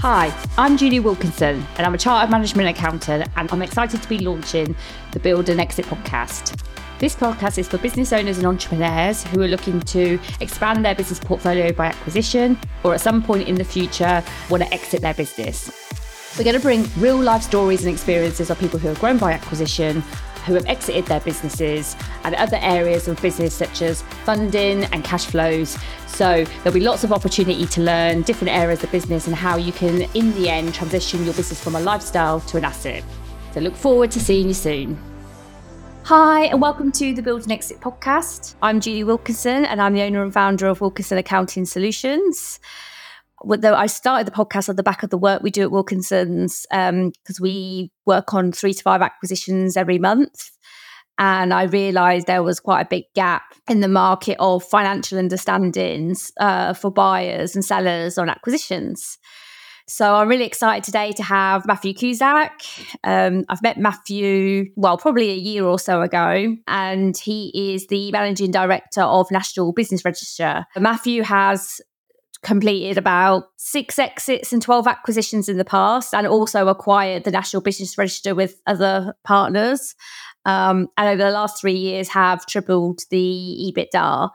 Hi, I'm Julie Wilkinson, and I'm a chartered management accountant, and I'm excited to be launching the Build and Exit podcast. This podcast is for business owners and entrepreneurs who are looking to expand their business portfolio by acquisition or at some point in the future want to exit their business. We're going to bring real life stories and experiences of people who have grown by acquisition, who have exited their businesses, and other areas of business such as funding and cash flows. So there'll be lots of opportunity to learn different areas of business and how you can, in the end, transition your business from a lifestyle to an asset. So look forward to seeing you soon. Hi, and welcome to the Build and Exit podcast. I'm Julie Wilkinson, and I'm the owner and founder of Wilkinson Accounting Solutions. Though I started the podcast on the back of the work we do at Wilkinson's, because um, we work on three to five acquisitions every month. And I realized there was quite a big gap in the market of financial understandings uh, for buyers and sellers on acquisitions. So I'm really excited today to have Matthew Cusack. Um, I've met Matthew, well, probably a year or so ago, and he is the managing director of National Business Register. Matthew has completed about six exits and 12 acquisitions in the past and also acquired the National Business Register with other partners. Um, and over the last three years have tripled the EBITDA.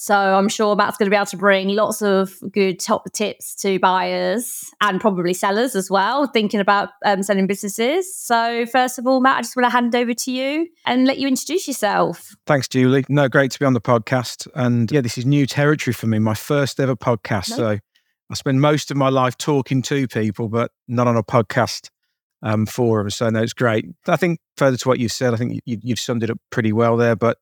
So I'm sure Matt's going to be able to bring lots of good top tips to buyers and probably sellers as well, thinking about um, selling businesses. So first of all, Matt, I just want to hand over to you and let you introduce yourself. Thanks, Julie. No, great to be on the podcast. And yeah, this is new territory for me, my first ever podcast. No. So I spend most of my life talking to people, but not on a podcast um, forum. So no, it's great. I think further to what you said, I think you, you've summed it up pretty well there. But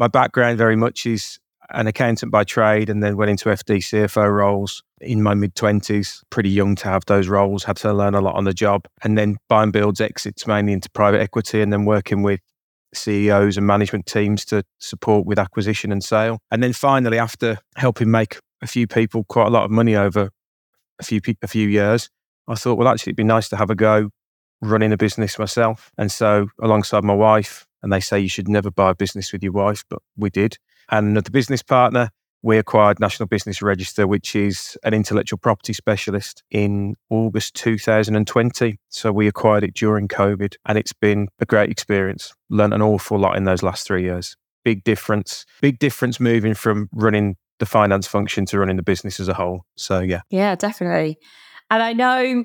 my background very much is an accountant by trade and then went into FD CFO roles in my mid 20s. Pretty young to have those roles, had to learn a lot on the job. And then buy and builds exits mainly into private equity and then working with CEOs and management teams to support with acquisition and sale. And then finally, after helping make a few people quite a lot of money over a few a few years, I thought, well, actually, it'd be nice to have a go running a business myself. And so, alongside my wife, and they say you should never buy a business with your wife, but we did and another business partner, we acquired National Business Register, which is an intellectual property specialist in August 2020. So we acquired it during COVID and it's been a great experience. Learned an awful lot in those last three years. Big difference. Big difference moving from running the finance function to running the business as a whole. So yeah. Yeah, definitely. And I know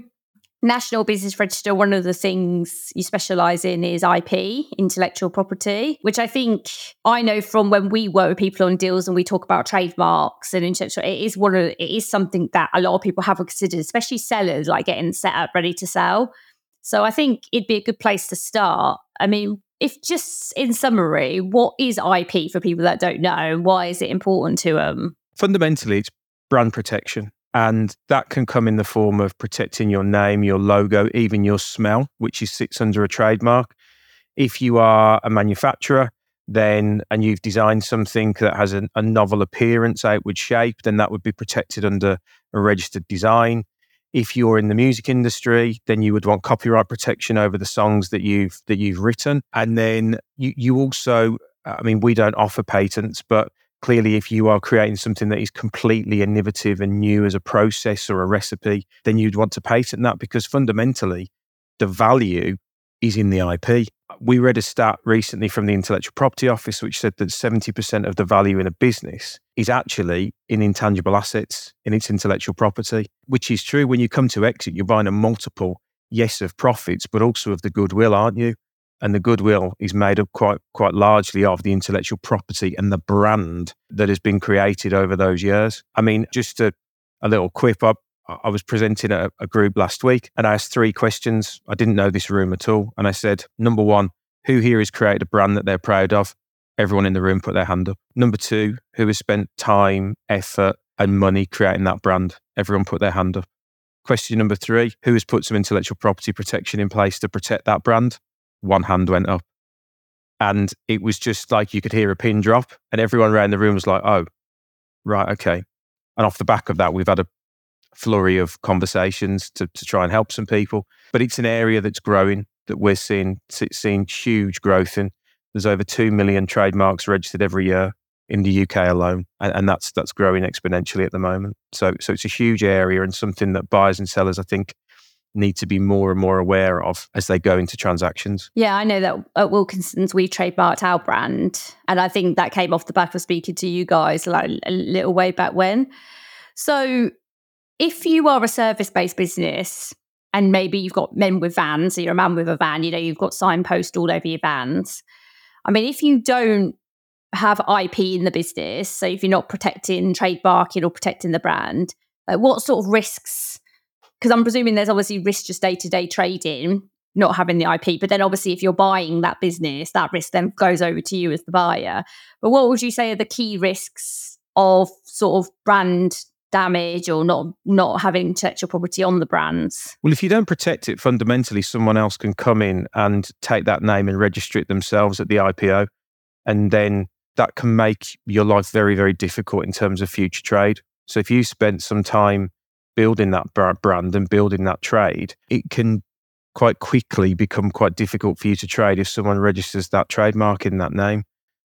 National Business Register, one of the things you specialize in is IP, intellectual property, which I think I know from when we work with people on deals and we talk about trademarks and intellectual, it is one of it is something that a lot of people have considered, especially sellers like getting set up ready to sell. So I think it'd be a good place to start. I mean, if just in summary, what is IP for people that don't know why is it important to them? Fundamentally, it's brand protection. And that can come in the form of protecting your name, your logo, even your smell, which is, sits under a trademark. If you are a manufacturer, then and you've designed something that has a, a novel appearance, outward shape, then that would be protected under a registered design. If you're in the music industry, then you would want copyright protection over the songs that you've that you've written. And then you you also, I mean, we don't offer patents, but Clearly, if you are creating something that is completely innovative and new as a process or a recipe, then you'd want to patent that because fundamentally, the value is in the IP. We read a stat recently from the Intellectual Property Office, which said that 70% of the value in a business is actually in intangible assets, in its intellectual property, which is true. When you come to exit, you're buying a multiple, yes, of profits, but also of the goodwill, aren't you? And the goodwill is made up quite quite largely of the intellectual property and the brand that has been created over those years. I mean, just a, a little quip up. I was presenting at a group last week and I asked three questions. I didn't know this room at all. And I said, number one, who here has created a brand that they're proud of? Everyone in the room put their hand up. Number two, who has spent time, effort, and money creating that brand? Everyone put their hand up. Question number three, who has put some intellectual property protection in place to protect that brand? One hand went up. And it was just like you could hear a pin drop, and everyone around the room was like, oh, right, okay. And off the back of that, we've had a flurry of conversations to, to try and help some people. But it's an area that's growing that we're seeing seeing huge growth in. There's over two million trademarks registered every year. in the UK alone, and, and, that's that's growing exponentially at the moment. So so it's a huge area and something that buyers and sellers, I think, need to be more and more aware of as they go into transactions. Yeah, I know that at Wilkinson's we trademarked our brand, and I think that came off the back of speaking to you guys like a little way back when. So, if you are a service-based business and maybe you've got men with vans, so you're a man with a van, you know, you've got signposts all over your vans. I mean, if you don't have IP in the business, so if you're not protecting trademarking or protecting the brand, like what sort of risks? Because I'm presuming there's obviously risk just day to day trading, not having the IP. But then obviously, if you're buying that business, that risk then goes over to you as the buyer. But what would you say are the key risks of sort of brand damage or not not having intellectual property on the brands? Well, if you don't protect it fundamentally, someone else can come in and take that name and register it themselves at the IPO, and then that can make your life very, very difficult in terms of future trade. So if you spent some time building that brand and building that trade, it can quite quickly become quite difficult for you to trade if someone registers that trademark in that name.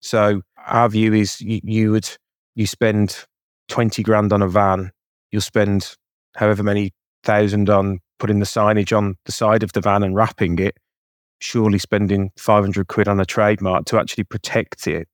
So our view is you, you would you spend 20 grand on a van, you'll spend however many thousand on putting the signage on the side of the van and wrapping it, surely spending 500 quid on a trademark to actually protect it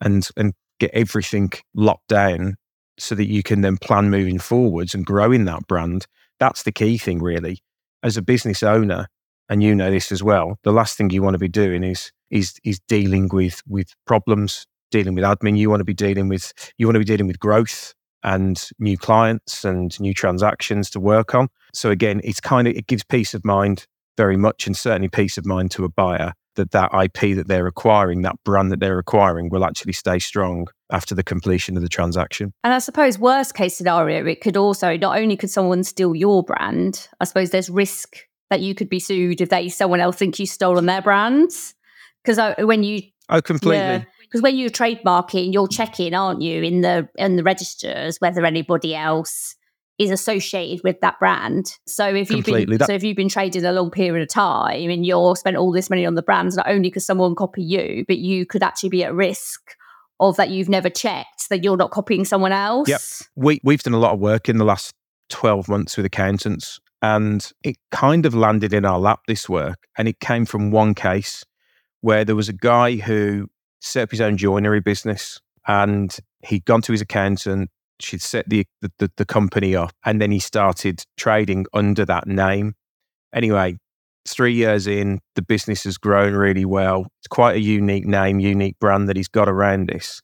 and and get everything locked down so that you can then plan moving forwards and growing that brand. That's the key thing, really. As a business owner, and you know this as well, the last thing you want to be doing is is is dealing with with problems, dealing with admin. You want to be dealing with you want to be dealing with growth and new clients and new transactions to work on. So again, it's kind of it gives peace of mind very much and certainly peace of mind to a buyer that that IP that they're acquiring, that brand that they're acquiring, will actually stay strong after the completion of the transaction. And I suppose worst case scenario, it could also not only could someone steal your brand, I suppose there's risk that you could be sued if they someone else thinks you stolen their brands. Because when you oh completely. because when you're trademarking, you're checking, aren't you, in the in the registers whether anybody else is associated with that brand. So if you've been that- so if you've been trading a long period of time and you're spent all this money on the brands, not only could someone copy you, but you could actually be at risk of that you've never checked that you're not copying someone else. Yep. We we've done a lot of work in the last 12 months with accountants and it kind of landed in our lap this work and it came from one case where there was a guy who set up his own joinery business and he'd gone to his accountant she'd set the, the, the company up and then he started trading under that name. Anyway, three years in, the business has grown really well. It's quite a unique name, unique brand that he's got around this.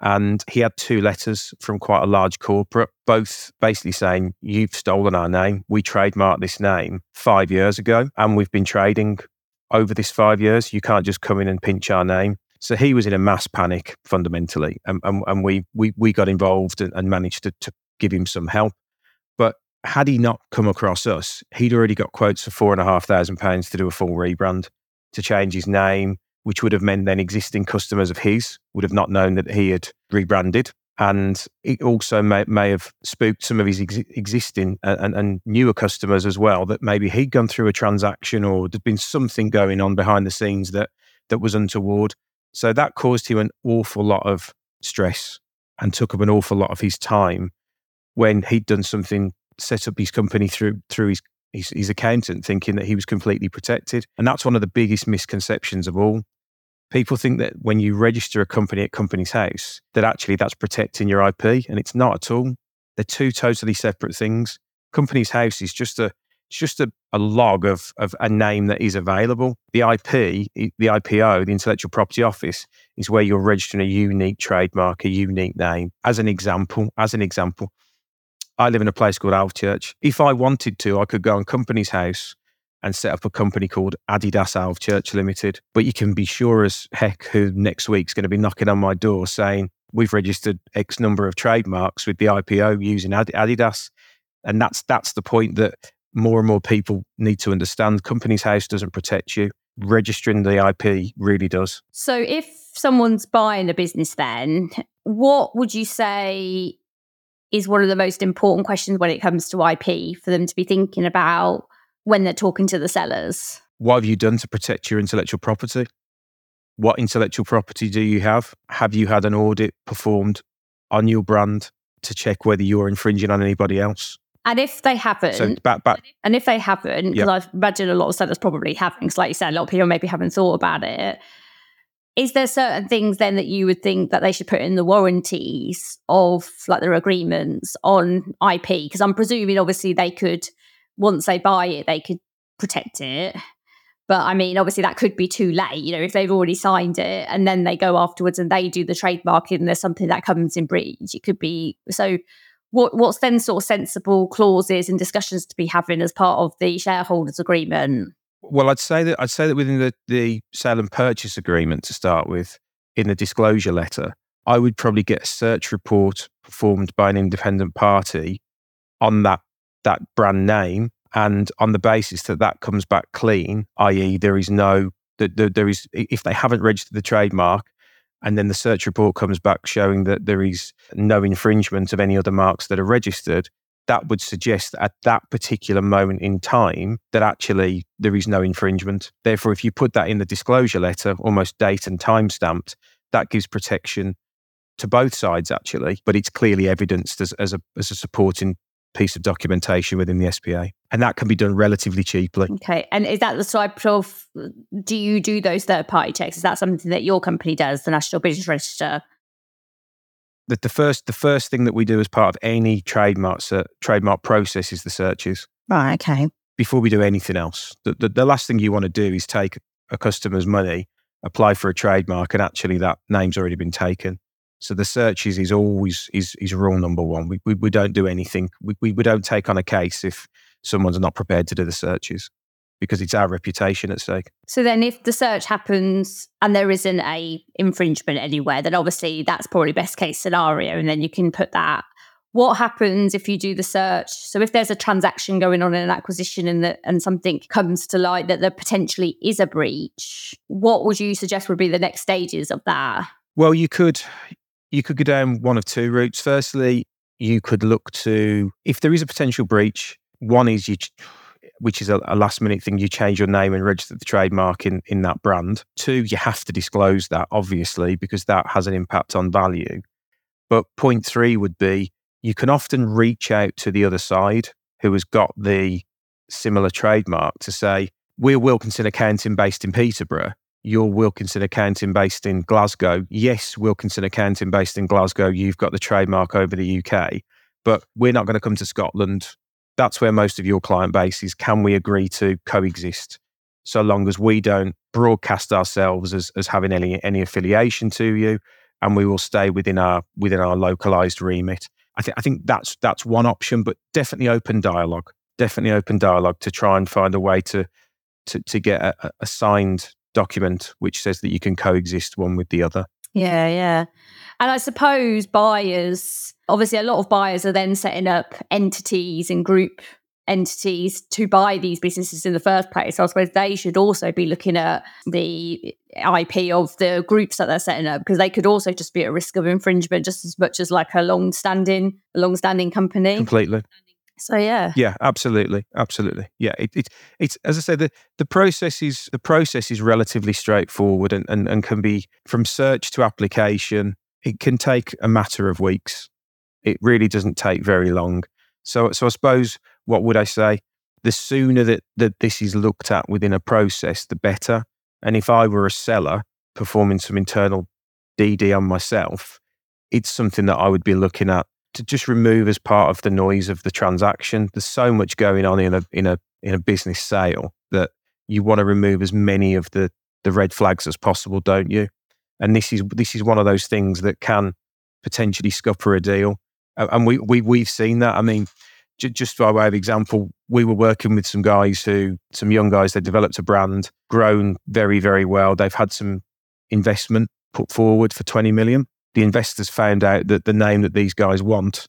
And he had two letters from quite a large corporate, both basically saying, You've stolen our name. We trademarked this name five years ago, and we've been trading over this five years. You can't just come in and pinch our name. So he was in a mass panic fundamentally, and, and, and we, we, we got involved and, and managed to, to give him some help. But had he not come across us, he'd already got quotes for four and a half thousand pounds to do a full rebrand, to change his name, which would have meant then existing customers of his would have not known that he had rebranded. And it also may, may have spooked some of his ex- existing and, and, newer customers as well that maybe he'd gone through a transaction or there'd been something going on behind the scenes that, that was untoward. So that caused him an awful lot of stress and took up an awful lot of his time when he'd done something, set up his company through through his, his, his accountant, thinking that he was completely protected. And that's one of the biggest misconceptions of all. People think that when you register a company at Companies House, that actually that's protecting your IP, and it's not at all. They're two totally separate things. Companies House is just a it's just a, a log of, of a name that is available. The IP, the IPO, the Intellectual Property Office, is where you're registering a unique trademark, a unique name. As an example, as an example, I live in a place called Alvechurch. If I wanted to, I could go on Companies House and set up a company called Adidas Alvechurch Limited. But you can be sure as heck who next week's going to be knocking on my door saying, We've registered X number of trademarks with the IPO using Adidas. And that's that's the point that more and more people need to understand Companies House doesn't protect you registering the ip really does so if someone's buying a business then what would you say is one of the most important questions when it comes to ip for them to be thinking about when they're talking to the sellers what have you done to protect your intellectual property what intellectual property do you have? Have you had an audit performed on your brand to check whether you're infringing on anybody else? And if they haven't, So back back and if they haven't, because Yep. I imagine a lot of sellers probably haven't, because like you said, a lot of people maybe haven't thought about it. Is there certain things then that you would think that they should put in the warranties of like their agreements on IP? Because I'm presuming obviously they could, once they buy it, they could protect it. But I mean, obviously that could be too late, you know, if they've already signed it and then they go afterwards and they do the trademarking and there's something that comes in breach. It could be so what what's then sort of sensible clauses and discussions to be having as part of the shareholders agreement? Well, I'd say that I'd say that within the, the sale and purchase agreement to start with, in the disclosure letter, I would probably get a search report performed by an independent party on that that brand name, and on the basis that that comes back clean, i.e., there is no that there, there is if they haven't registered the trademark, and then the search report comes back showing that there is no infringement of any other marks that are registered, that would suggest at that particular moment in time that actually there is no infringement. Therefore, if you put that in the disclosure letter, almost date and time stamped, that gives protection to both sides actually, but it's clearly evidenced as, as a as a supporting piece of documentation within the SPA. And that can be done relatively cheaply. Okay, and is that the type of do you do those third party checks? Is that something that your company does, the National Business Register? The, the first the first thing that we do as part of any trademark ser- trademark process is the searches. Right. Okay. before we do anything else. The, the, the last thing you want to do is take a customer's money, apply for a trademark, and actually that name's already been taken. So the searches is always is is rule number one. We we, we don't do anything. We, we we don't take on a case if someone's not prepared to do the searches because it's our reputation at stake. So then, if the search happens and there isn't a infringement anywhere, then obviously that's probably best case scenario, and then you can put that. What happens if you do the search? So if there's a transaction going on in an acquisition and that and something comes to light that there potentially is a breach, what would you suggest would be the next stages of that? Well, you could you could go down one of two routes. Firstly, you could look to if there is a potential breach. One is you, which is a, a last minute thing. You change your name and register the trademark in in that brand. Two, you have to disclose that obviously because that has an impact on value. But point three would be you can often reach out to the other side who has got the similar trademark to say we're Wilkinson Accounting based in Peterborough you're Wilkinson Accounting based in Glasgow. Yes, Wilkinson Accounting based in Glasgow, you've got the trademark over the UK, but we're not going to come to Scotland. That's where most of your client base is. Can we agree to coexist so long as we don't broadcast ourselves as, as having any, any affiliation to you and we will stay within our within our localized remit? I, think I think that's that's one option, but definitely open dialogue. Definitely open dialogue to try and find a way to to, to get a, a signed document which says that you can coexist one with the other. Yeah, yeah. And I suppose buyers, obviously, a lot of buyers are then setting up entities and group entities to buy these businesses in the first place. So I suppose they should also be looking at the IP of the groups that they're setting up because they could also just be at risk of infringement just as much as like a long standing, a long standing company. Completely. So yeah. Yeah, absolutely, absolutely. Yeah, it, it, it's as I say, the the process is the process is relatively straightforward and, and and can be from search to application. It can take a matter of weeks. It really doesn't take very long. So so I suppose what would I say? The sooner that that this is looked at within a process, the better. And if I were a seller performing some internal DD on myself, it's something that I would be looking at to just remove as part of the noise of the transaction. There's so much going on in a in a in a business sale that you want to remove as many of the the red flags as possible, don't you? And this is this is one of those things that can potentially scupper a deal. And we we we've seen that. I mean, j- just by way of example, we were working with some guys who some young guys. They developed a brand, grown very very well. They've had some investment put forward for 20 million the investors found out that the name that these guys want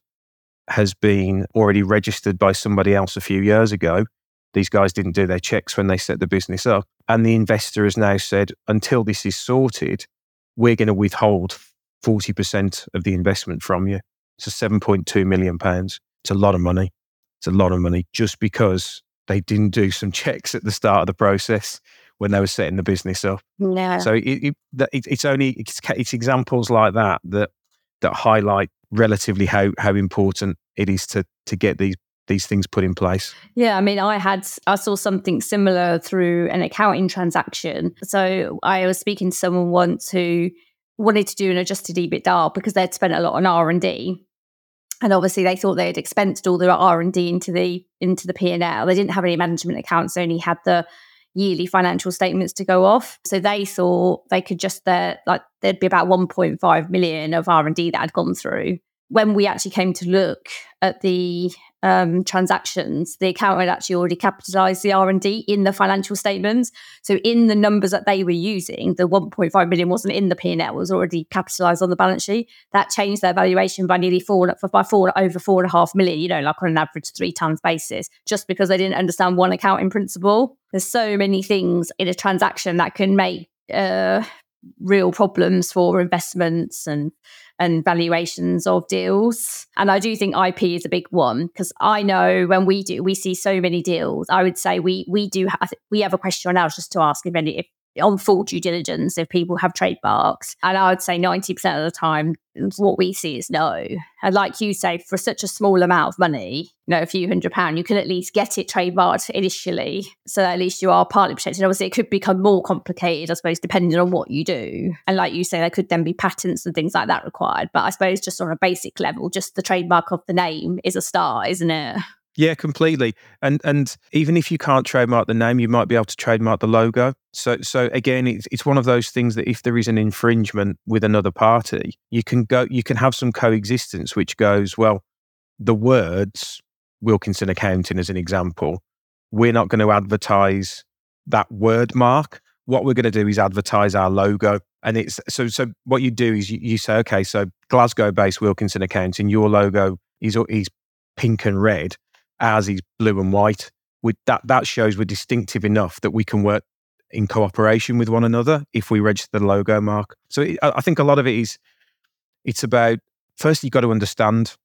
has been already registered by somebody else a few years ago. These guys didn't do their checks when they set the business up. And the investor has now said, until this is sorted, we're going to withhold 40% of the investment from you. So 7.2 million pounds. It's a lot of money. It's a lot of money just because they didn't do some checks at the start of the process, when they were setting the business up. Yeah. So it, it, it, it's only it's, it's examples like that that that highlight relatively how how important it is to to get these these things put in place. Yeah, I mean, I had I saw something similar through an accounting transaction. So I was speaking to someone once who wanted to do an adjusted EBITDA because they'd spent a lot on R and D, and obviously they thought they had expensed all their R and D into the into the P and L. They didn't have any management accounts; they only had the yearly financial statements to go off. So they thought they could just there like there'd be about 1.5 million of R and D that had gone through. When we actually came to look at the um, transactions, the accountant had actually already capitalised the R and D in the financial statements. So in the numbers that they were using, the 1.5 million wasn't in the P and L; It was already capitalised on the balance sheet. That changed their valuation by nearly four by four over four and a half million. You know, like on an average three times basis, just because they didn't understand one accounting principle. There's so many things in a transaction that can make uh, real problems for investments and and valuations of deals. And I do think IP is a big one because I know when we do, we see so many deals. I would say we we do have we have a question on now just to ask if any if on full due diligence if people have trademarks. And I would say 90% of the time, what we see is no. And like you say, for such a small amount of money, you know, a few hundred pounds, you can at least get it trademarked initially. So at least you are partly protected. Obviously, it could become more complicated, I suppose, depending on what you do. And like you say, there could then be patents and things like that required. But I suppose just on a basic level, just the trademark of the name is a start, isn't it? Yeah, completely. And and even if you can't trademark the name, you might be able to trademark the logo. So so again, it's it's one of those things that if there is an infringement with another party, you can go you can have some coexistence which goes, well, the words Wilkinson accounting as an example, we're not going to advertise that word mark. What we're going to do is advertise our logo. And it's so so what you do is you, you say, okay, so Glasgow based Wilkinson accounting, your logo is is pink and red ours is blue and white. That, that shows we're distinctive enough that we can work in cooperation with one another if we register the logo mark. So it, I think a lot of it is it's about first you've got to understand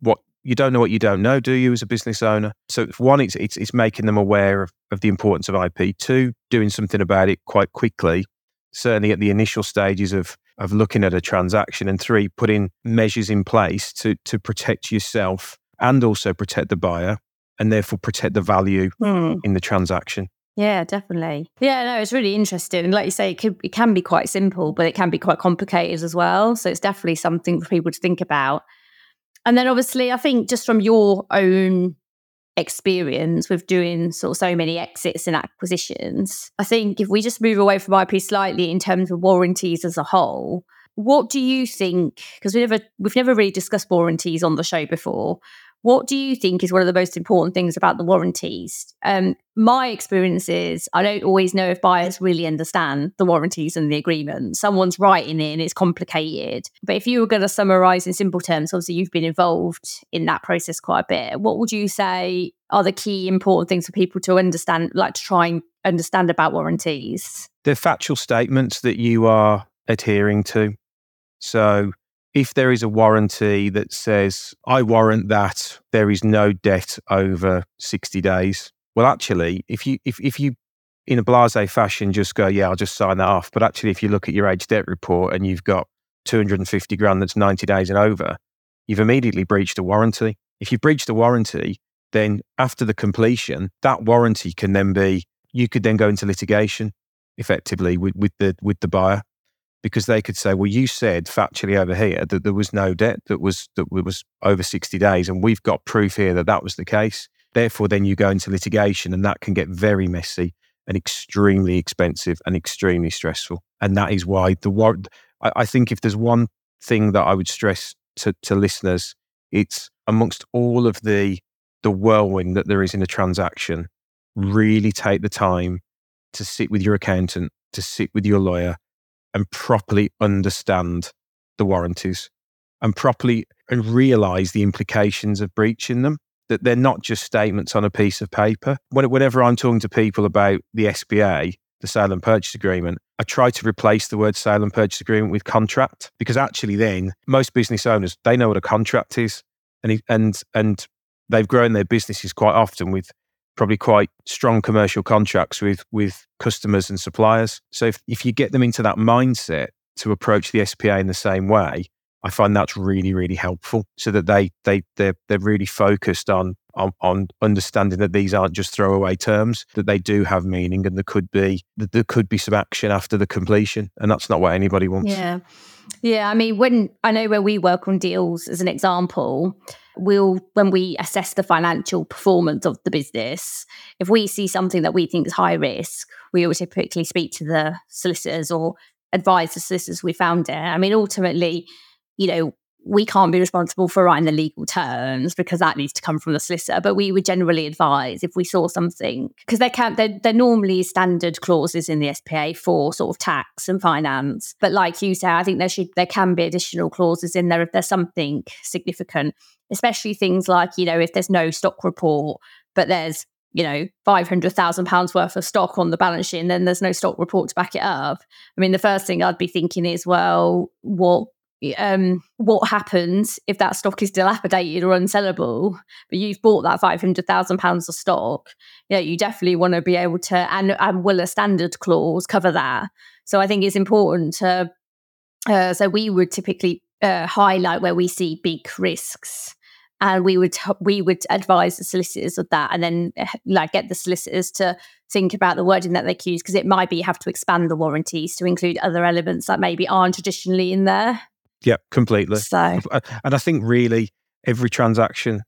what you don't know what you don't know, do you, as a business owner? So one, it's it's, it's making them aware of, of the importance of IP. Two, doing something about it quite quickly, certainly at the initial stages of of looking at a transaction. And three, putting measures in place to to protect yourself and also protect the buyer and therefore protect the value hmm. in the transaction. Yeah, definitely. Yeah, no, it's really interesting. And like you say, it, could, it can be quite simple, but it can be quite complicated as well. So it's definitely something for people to think about. And then obviously, I think just from your own experience with doing sort of so many exits and acquisitions, I think if we just move away from IP slightly in terms of warranties as a whole, what do you think? Because we never we've never really discussed warranties on the show before. What do you think is one of the most important things about the warranties? Um, my experience is I don't always know if buyers really understand the warranties and the agreement. Someone's writing it and it's complicated. But if you were going to summarize in simple terms, obviously you've been involved in that process quite a bit. What would you say are the key important things for people to understand, like to try and understand about warranties? The factual statements that you are adhering to. So if there is a warranty that says, I warrant that there is no debt over 60 days, well, actually, if you, if, if you, in a blase fashion, just go, yeah, I'll just sign that off. But actually, if you look at your age debt report and you've got 250 grand that's 90 days and over, you've immediately breached a warranty. If you breached a warranty, then after the completion, that warranty can then be, you could then go into litigation effectively with, with the with the buyer because they could say, well, you said factually over here that there was no debt that was that was over 60 days, and we've got proof here that that was the case. Therefore, then you go into litigation, and that can get very messy and extremely expensive and extremely stressful. And that is why the war. I, I think if there's one thing that I would stress to, to listeners, it's amongst all of the the whirlwind that there is in a transaction. Really take the time to sit with your accountant, to sit with your lawyer, and properly understand the warranties and properly and realize the implications of breaching them that they're not just statements on a piece of paper. Whenever i'm talking to people about the SPA the sale and purchase agreement i try to replace the word sale and purchase agreement with contract because actually then most business owners they know what a contract is and and and they've grown their businesses quite often with probably quite strong commercial contracts with with customers and suppliers. So if, if you get them into that mindset to approach the SPA in the same way, I find that's really, really helpful so that they they they're they're really focused on on, on understanding that these aren't just throwaway terms, that they do have meaning and there could be that there could be some action after the completion. And that's not what anybody wants. Yeah. Yeah. I mean, when I know where we work on deals as an example, we'll when we assess the financial performance of the business, if we see something that we think is high risk, we always typically speak to the solicitors or advise the solicitors we found it. I mean, ultimately, you know, we can't be responsible for writing the legal terms because that needs to come from the solicitor. But we would generally advise if we saw something because they can they're, they're normally standard clauses in the SPA for sort of tax and finance. But like you say, I think there should there can be additional clauses in there if there's something significant, especially things like you know if there's no stock report, but there's you know, five hundred thousand pounds worth of stock on the balance sheet, and then there's no stock report to back it up. I mean, the first thing I'd be thinking is, well, what um, what happens if that stock is dilapidated or unsellable, but you've bought that five hundred thousand pounds of stock? Yeah, you definitely want to be able to, and and will a standard clause cover that? So I think it's important to. Uh, so we would typically uh, highlight where we see big risks and we would we would advise the solicitors of that and then eh, like get the solicitors to think about the wording that they use because it might be you have to expand the warranties to include other elements that maybe aren't traditionally in there yeah, completely. So, and I think really every transaction,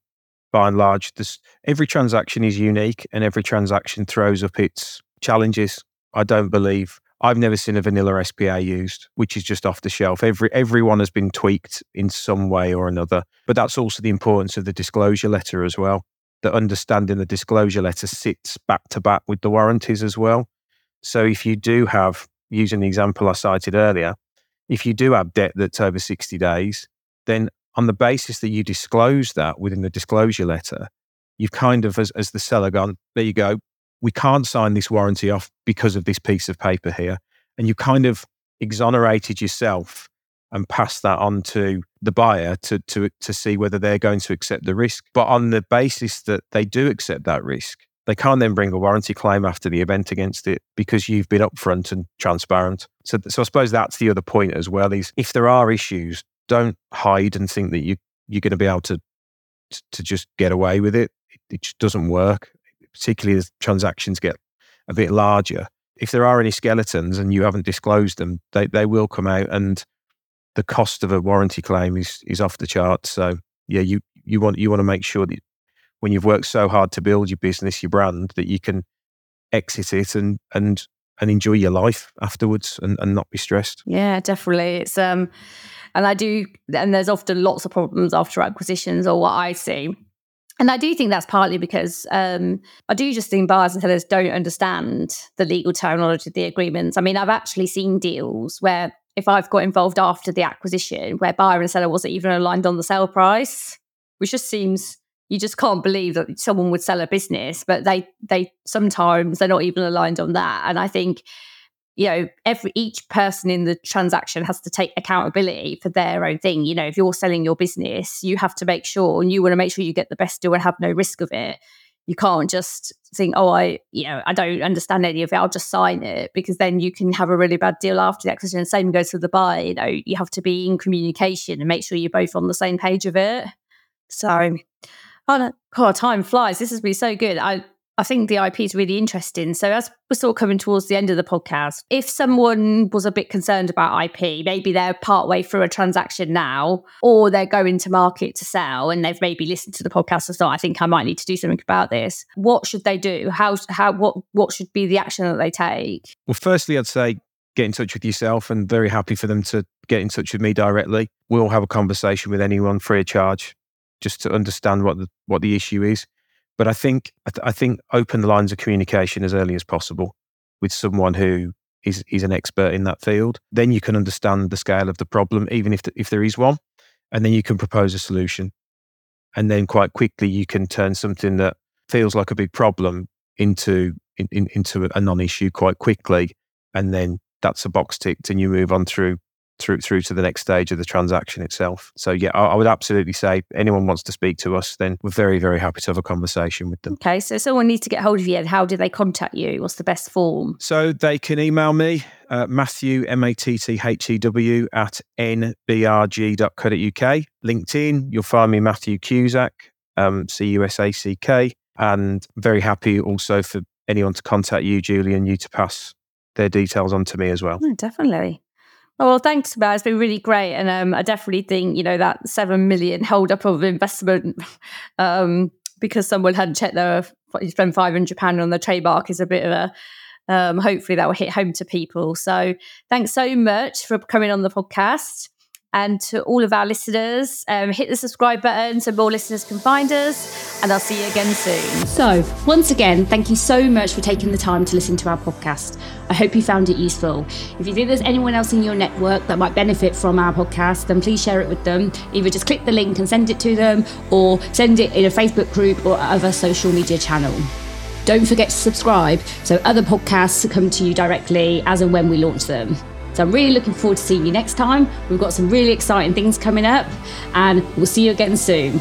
by and large, this every transaction is unique, and every transaction throws up its challenges. I don't believe I've never seen a vanilla SPA used, which is just off the shelf. Every everyone has been tweaked in some way or another. But that's also the importance of the disclosure letter as well. That understanding the disclosure letter sits back to back with the warranties as well. So if you do have, using the example I cited earlier, if you do have debt that's over 60 days, then on the basis that you disclose that within the disclosure letter, you've kind of, as, as the seller, gone, there you go. We can't sign this warranty off because of this piece of paper here. And you kind of exonerated yourself and passed that on to the buyer to, to, to see whether they're going to accept the risk. But on the basis that they do accept that risk, they can't then bring a warranty claim after the event against it because you've been upfront and transparent. So, so I suppose that's the other point as well is if there are issues, don't hide and think that you, you're going to be able to, to just get away with it. It, just doesn't work, particularly as transactions get a bit larger. If there are any skeletons and you haven't disclosed them, they, they will come out and the cost of a warranty claim is, is off the charts. So yeah, you, you want, you want to make sure that when you've worked so hard to build your business, your brand, that you can exit it and and and enjoy your life afterwards and, and not be stressed. Yeah, definitely. It's um and I do and there's often lots of problems after acquisitions or what I see. And I do think that's partly because um, I do just think buyers and sellers don't understand the legal terminology of the agreements. I mean, I've actually seen deals where if I've got involved after the acquisition, where buyer and seller wasn't even aligned on the sale price, which just seems you just can't believe that someone would sell a business but they they sometimes they're not even aligned on that. And i think you know every each person in the transaction has to take accountability for their own thing. You know if you're selling your business you have to make sure and you want to make sure you get the best deal and have no risk of it. You can't just think oh i you know i don't understand any of it i'll just sign it because then you can have a really bad deal after the acquisition. Same goes for the buy you know you have to be in communication and make sure you're both on the same page of it. So Oh, time flies. This has been so good. I, I think the IP is really interesting. So, as we're sort of coming towards the end of the podcast, if someone was a bit concerned about IP, maybe they're partway through a transaction now, or they're going to market to sell, and they've maybe listened to the podcast and thought, "I think I might need to do something about this." What should they do? How how what what should be the action that they take? Well, firstly, I'd say get in touch with yourself, and very happy for them to get in touch with me directly. We'll have a conversation with anyone free of charge just to understand what the what the issue is. But I think I, th- I think open the lines of communication as early as possible with someone who is is an expert in that field. Then you can understand the scale of the problem, even if if there is one, and then you can propose a solution. And then quite quickly you can turn something that feels like a big problem into in, in, into a non-issue quite quickly, and then that's a box ticked, and you move on through through through to the next stage of the transaction itself. So yeah, I, I, would absolutely say anyone wants to speak to us, then we're very very happy to have a conversation with them. Okay, so someone needs to get hold of you. How do they contact you? What's the best form? So they can email me uh, Matthew M A T T H E W at nbrg.co.uk. LinkedIn, you'll find me Matthew Cusack, um, C U S A C K, and very happy also for anyone to contact you, Julie, and you to pass their details on to me as well. Oh, definitely. Oh, well, thanks, Matt. It's been really great. And um, I definitely think, you know, that 7 million hold up of investment um, because someone hadn't checked their, you spend £500 on the trademark is a bit of a, um, hopefully that will hit home to people. So thanks so much for coming on the podcast. And to all of our listeners, um, hit the subscribe button so more listeners can find us. And I'll see you again soon. So, once again, thank you so much for taking the time to listen to our podcast. I hope you found it useful. If you think there's anyone else in your network that might benefit from our podcast, then please share it with them. Either just click the link and send it to them, or send it in a Facebook group or other social media channel. Don't forget to subscribe so other podcasts come to you directly as and when we launch them. So I'm really looking forward to seeing you next time. We've got some really exciting things coming up, and we'll see you again soon.